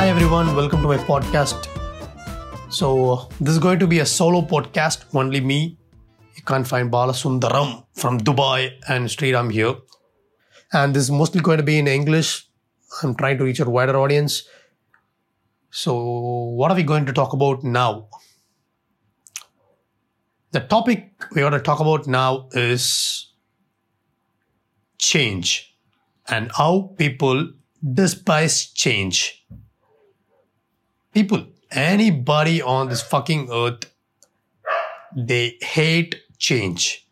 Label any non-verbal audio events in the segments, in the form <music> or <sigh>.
Hi everyone, welcome to my podcast. So this is going to be a solo podcast, only me. You can't find Bala Sundaram from Dubai and Sriram here. And this is mostly going to be in English. I'm trying to reach a wider audience. So what are we going to talk about now? The topic we're going to talk about now is change and how people despise change. People, anybody on this fucking earth, they hate change.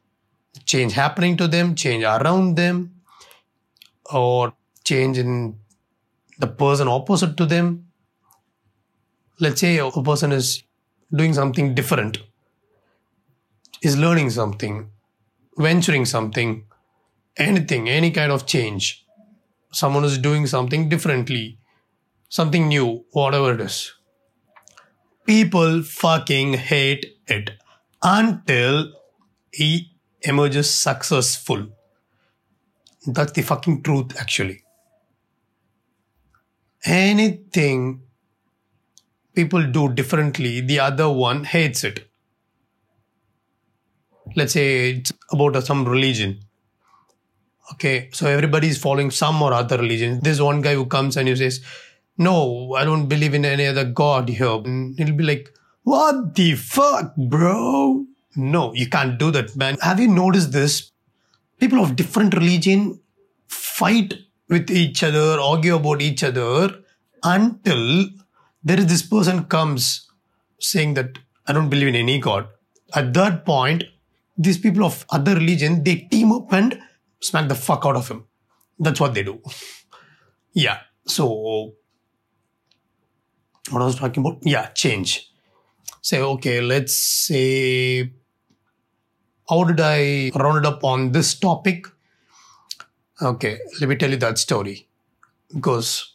Change happening to them, change around them, or change in the person opposite to them. Let's say a person is doing something different, is learning something, venturing something, anything, any kind of change. Someone is doing something differently, something new, whatever it is. People fucking hate it until he emerges successful. That's the fucking truth, actually. Anything people do differently, the other one hates it. Let's say it's about some religion Okay, so everybody is following some or other religion. There's one guy who comes and he says, No, I don't believe in any other God here. And he'll be like, What the fuck, bro? No, you can't do that, man. Have you noticed this? People of different religion fight with each other, argue about each other until there is this person comes saying that I don't believe in any God. At that point, these people of other religion, they team up and smack the fuck out of him. That's what they do. <laughs> yeah. So, what I was talking about? Yeah, change. Say, okay, let's say, how did I round it up on this topic? Okay, let me tell you that story because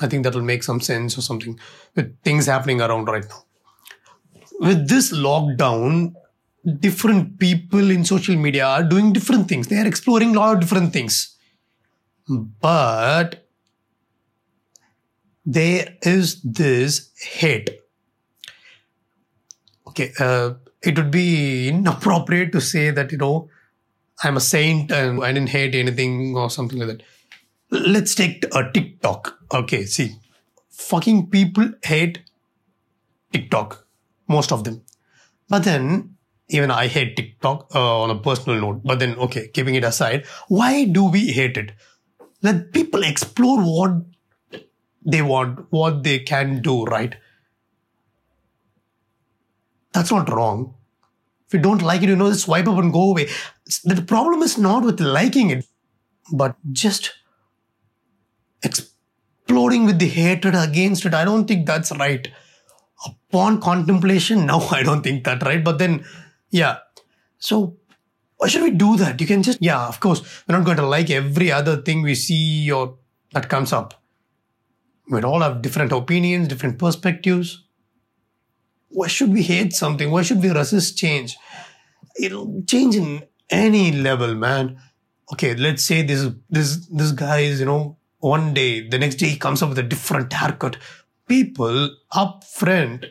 I think that will make some sense or something with things happening around right now. With this lockdown, different people in social media are doing different things. They are exploring a lot of different things. But there is this hate. Okay, uh, it would be inappropriate to say that, you know, I'm a saint and I didn't hate anything or something like that. Let's take a TikTok. Okay, see, fucking people hate TikTok, most of them. But then even I hate TikTok uh, on a personal note. But then, okay, keeping it aside, why do we hate it? Let people explore what they want, what they can do, right? That's not wrong. If you don't like it, you know, just swipe up and go away. The problem is not with liking it, but just exploding with the hatred against it. I don't think that's right. Upon contemplation, <laughs> no, I don't think that right. But then yeah. So why should we do that? You can just, yeah, of course, we're not going to like every other thing we see or that comes up. We all have different opinions, different perspectives. Why should we hate something? Why should we resist change? It'll change in any level, man. Okay, let's say this this this guy is, you know, one day, the next day he comes up with a different haircut. People up front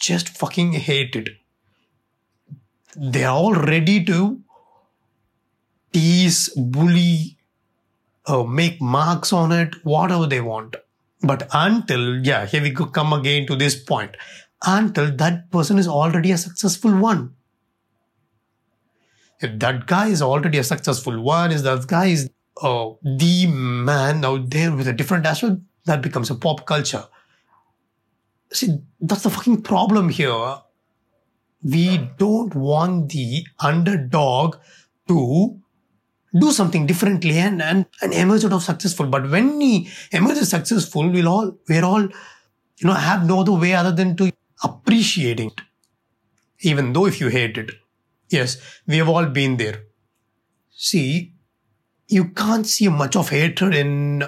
just fucking hate it they are all ready to tease, bully, uh, make marks on it, whatever they want. But until, yeah, here we could come again to this point, until that person is already a successful one. If that guy is already a successful one, is that guy is uh, the man out there with a different aspect, that becomes a pop culture. See, that's the fucking problem here we don't want the underdog to do something differently and, and, and emerge out of successful. But when he emerges successful, we'll all, we're all, you know, have no other way other than to appreciate it. Even though if you hate it. Yes, we have all been there. See, you can't see much of hatred in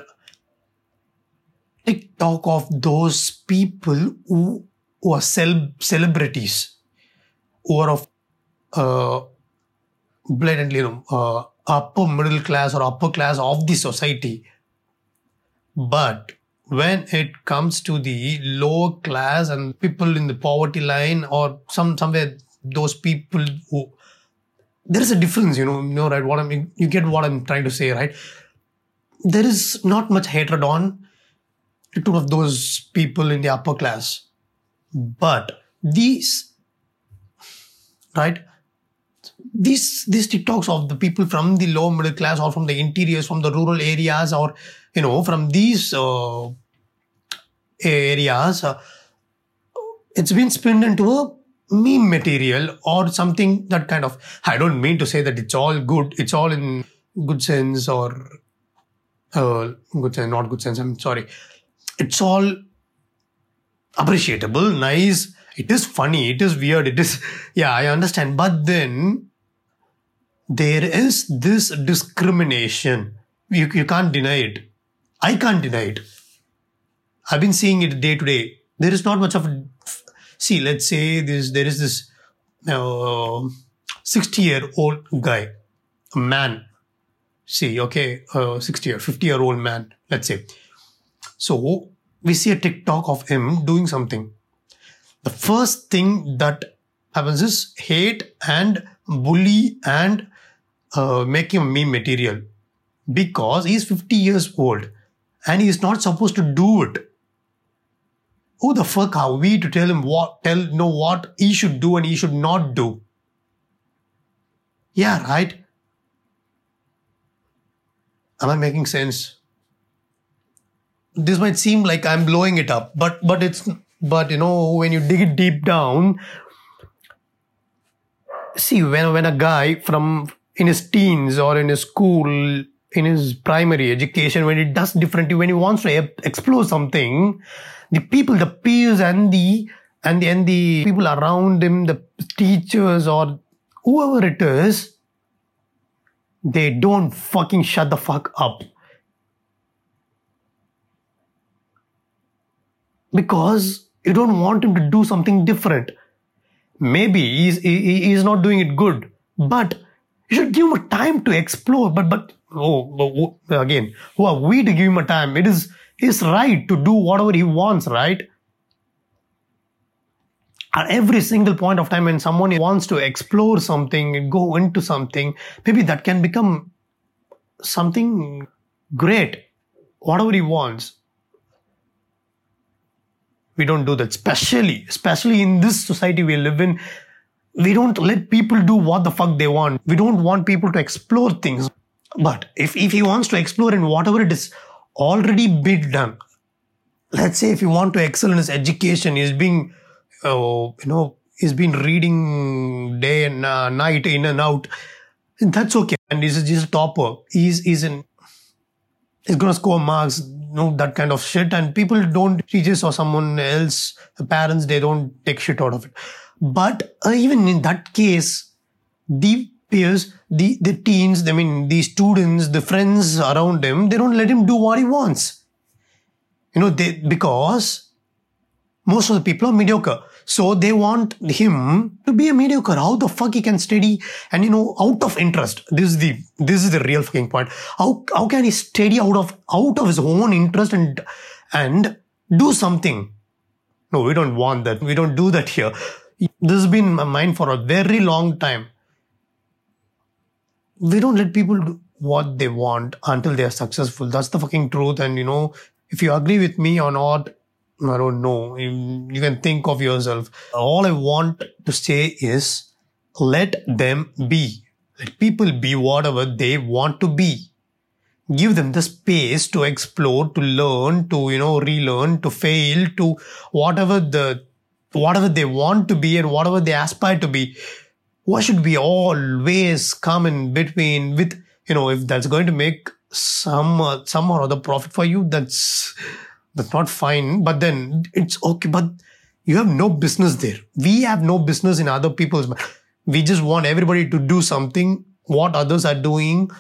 TikTok of those people who, who are cel- celebrities who are of uh, blatantly you know, uh, upper middle class or upper class of the society. But when it comes to the lower class and people in the poverty line or some somewhere those people who there is a difference, you know, you know, right? What I'm you get what I'm trying to say, right? There is not much hatred on to of those people in the upper class, but these, right? These these TikToks of the people from the lower middle class or from the interiors, from the rural areas, or you know, from these uh, areas, uh, it's been spun into a meme material or something that kind of. I don't mean to say that it's all good it's all in good sense or uh, good sense not good sense i'm sorry. It's all appreciable nice. It is funny it is weird it is <laughs> yeah i understand. But then there is this discrimination. You, you can't deny it. I can't deny it. I've been seeing it day to day. There is not much of see let's say this there is this uh, 60 year old guy a man. See okay uh, 60 or 50 year old man let's say. So we see a tiktok of him doing something. The first thing that happens is hate and bully and uh, make him meme material because he's 50 years old and he's not supposed to do it who the fuck are we to tell him what, tell, know what he should do and he should not do? Yeah, right? Am I making sense? This might seem like I'm blowing it up, but, but it's, but you know, when you dig it deep down, see, when, when a guy from in his teens or in his school, in his primary education, when he does differently, when he wants to explore something, the people, the peers and the and the, and the people around him, the teachers or whoever it is, they don't fucking shut the fuck up. Because you don't want him to do something different. Maybe he's, he, he's not doing it good, but you should give him a time to explore. But, but, oh, again, who are we to give him a time? It is, his right to do whatever he wants, right? At every single point of time when someone wants to explore something, go into something, maybe that can become something great, whatever he wants. We don't do that, especially, especially in this society we live in. We don't let people do what the fuck they want. We don't want people to explore things. But if, if he wants to explore in whatever it is, already been done. Let's say if you want to excel in his education, he's being, uh, you know, he's been reading day and uh, night in and out. That's okay. And he's just a topper. He's, he's in, he's gonna score marks, you know, that kind of shit. And people don't, teachers or someone else, parents, they don't take shit out of it. But uh, even in that case, the peers, the, the teens, I mean, the students, the friends around him, they don't let him do what he wants. You know, they, because most of the people are mediocre. So they want him to be a mediocre. How the fuck he can study and you know, out of interest. This is the, this is the real fucking point. How, how can he study out of, out of his own interest and, and do something? No, we don't want that. We don't do that here. This has been in my mind for a very long time we don't let people do what they want until they are successful. That's the fucking truth. And you know, if you agree with me or not, I don't know. You, you can think of yourself. All I want to say is let them be. Let people be whatever they want to be. Give them the space to explore, to learn, to, you know, relearn, to fail, to whatever the, whatever they want to be and whatever they aspire to be why should we always come in between with you know if that's going to make some uh, some or other profit for you that's that's not fine. But then it's okay. But you have no business there. We have no business in other people's we just want everybody to do something what others are doing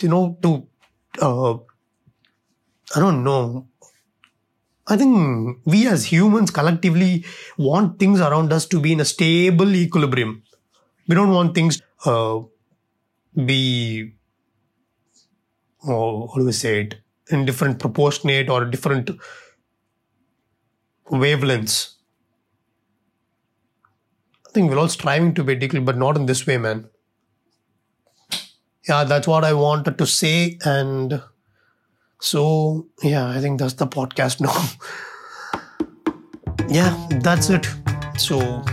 you know to uh, i don't know I think we as humans collectively want things around us to be in a stable equilibrium we don't want things uh, be oh, how do we say it in different proportionate or different wavelengths. I think we're all striving to be equal, but not in this way, man. Yeah, that's what I wanted to say. And so, yeah, I think that's the podcast <laughs> now. yeah, that's it. So,